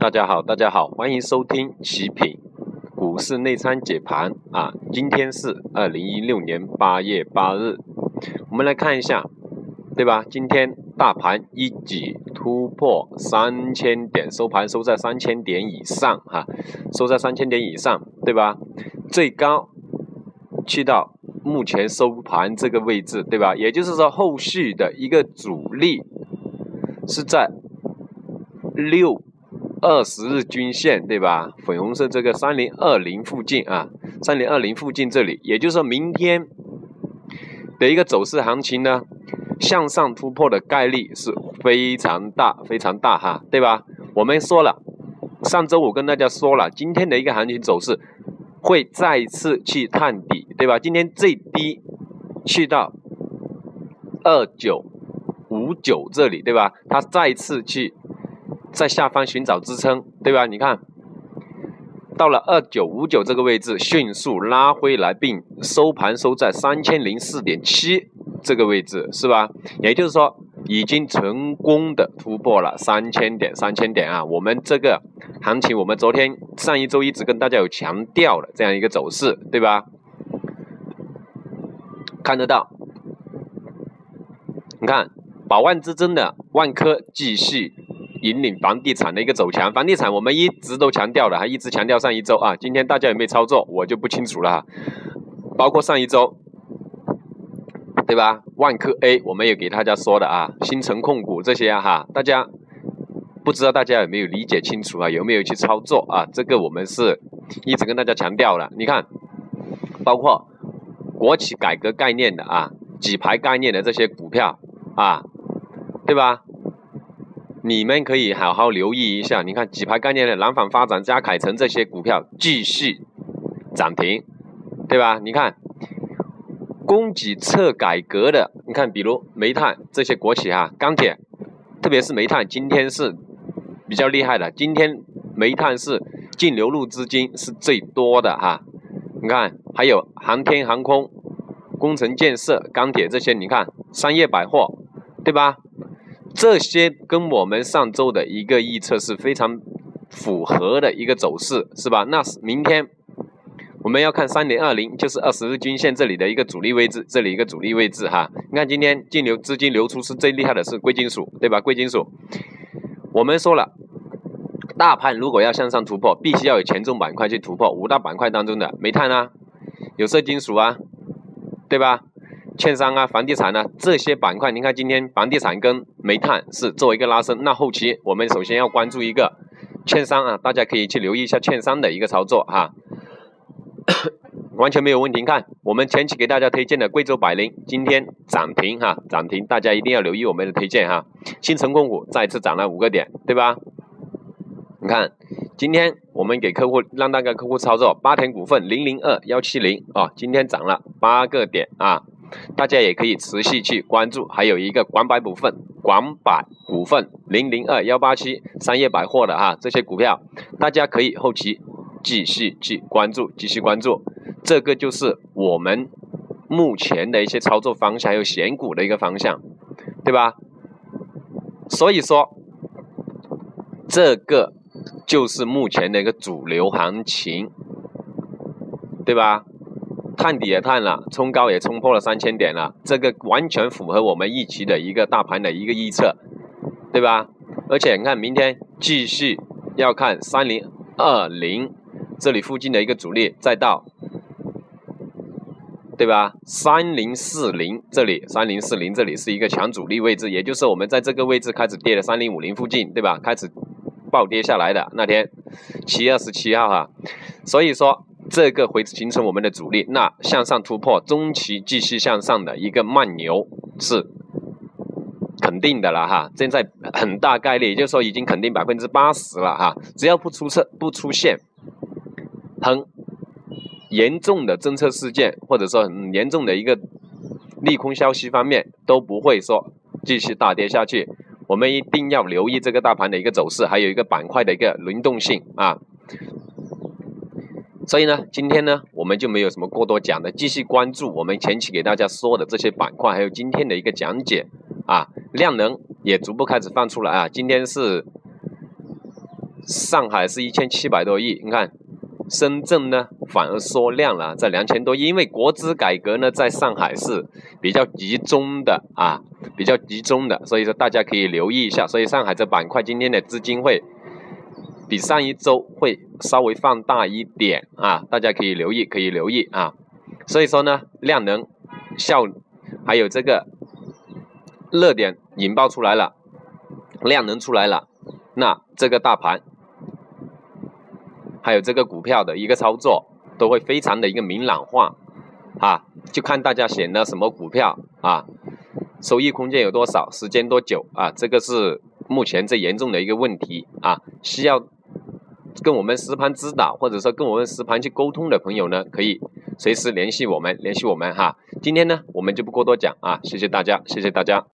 大家好，大家好，欢迎收听奇品股市内参解盘啊。今天是二零一六年八月八日，我们来看一下，对吧？今天大盘一举突破三千点，收盘收在三千点以上哈，收在三千点以上，对吧？最高去到目前收盘这个位置，对吧？也就是说，后续的一个主力是在。六二十日均线对吧？粉红色这个三零二零附近啊，三零二零附近这里，也就是说明天的一个走势行情呢，向上突破的概率是非常大非常大哈，对吧？我们说了，上周五跟大家说了，今天的一个行情走势会再次去探底，对吧？今天最低去到二九五九这里，对吧？它再次去。在下方寻找支撑，对吧？你看到了二九五九这个位置，迅速拉回来，并收盘收在三千零四点七这个位置，是吧？也就是说，已经成功的突破了三千点，三千点啊！我们这个行情，我们昨天上一周一直跟大家有强调了这样一个走势，对吧？看得到，你看百万之争的万科继续。引领房地产的一个走强，房地产我们一直都强调的，还一直强调上一周啊，今天大家有没有操作，我就不清楚了哈。包括上一周，对吧？万科 A 我们也给大家说的啊，新城控股这些哈，大家不知道大家有没有理解清楚啊？有没有去操作啊？这个我们是一直跟大家强调了。你看，包括国企改革概念的啊，几排概念的这些股票啊，对吧？你们可以好好留意一下，你看几排概念的南纺发展、加凯城这些股票继续涨停，对吧？你看供给侧改革的，你看比如煤炭这些国企哈，钢铁，特别是煤炭，今天是比较厉害的。今天煤炭是净流入资金是最多的哈。你看还有航天航空、工程建设、钢铁这些，你看商业百货，对吧？这些跟我们上周的一个预测是非常符合的一个走势，是吧？那明天我们要看三点二零，就是二十日均线这里的一个主力位置，这里一个主力位置哈。你看今天净流资金流出是最厉害的是贵金属，对吧？贵金属，我们说了，大盘如果要向上突破，必须要有权重板块去突破，五大板块当中的煤炭啊，有色金属啊，对吧？券商啊，房地产啊，这些板块，您看今天房地产跟煤炭是作为一个拉升，那后期我们首先要关注一个券商啊，大家可以去留意一下券商的一个操作哈，完全没有问题。你看我们前期给大家推荐的贵州百灵今天涨停哈，涨停，大家一定要留意我们的推荐哈。新城控股再次涨了五个点，对吧？你看今天我们给客户让那个客户操作八田股份零零二幺七零啊，今天涨了八个点啊。大家也可以持续去关注，还有一个广百股份，广百股份零零二幺八七商业百货的哈，这些股票，大家可以后期继续去关注，继续关注，这个就是我们目前的一些操作方向，还有选股的一个方向，对吧？所以说，这个就是目前的一个主流行情，对吧？探底也探了，冲高也冲破了三千点了，这个完全符合我们预期的一个大盘的一个预测，对吧？而且你看，明天继续要看三零二零这里附近的一个阻力，再到，对吧？三零四零这里，三零四零这里是一个强阻力位置，也就是我们在这个位置开始跌的三零五零附近，对吧？开始暴跌下来的那天，七月二十七号哈，所以说。这个会形成我们的阻力，那向上突破，中期继续向上的一个慢牛是肯定的了哈。现在很大概率，也就是说已经肯定百分之八十了哈。只要不出策不出现很严重的政策事件，或者说很严重的一个利空消息方面，都不会说继续大跌下去。我们一定要留意这个大盘的一个走势，还有一个板块的一个轮动性啊。所以呢，今天呢，我们就没有什么过多讲的，继续关注我们前期给大家说的这些板块，还有今天的一个讲解啊，量能也逐步开始放出来啊。今天是上海是一千七百多亿，你看，深圳呢反而缩量了，在两千多亿，因为国资改革呢在上海是比较集中的啊，比较集中的，所以说大家可以留意一下，所以上海这板块今天的资金会比上一周会稍微放大一点啊，大家可以留意，可以留意啊，所以说呢，量能效还有这个热点引爆出来了，量能出来了，那这个大盘。还有这个股票的一个操作都会非常的一个明朗化，啊，就看大家选的什么股票啊，收益空间有多少，时间多久啊，这个是目前最严重的一个问题啊，需要跟我们实盘指导或者说跟我们实盘去沟通的朋友呢，可以随时联系我们，联系我们哈。今天呢，我们就不过多讲啊，谢谢大家，谢谢大家。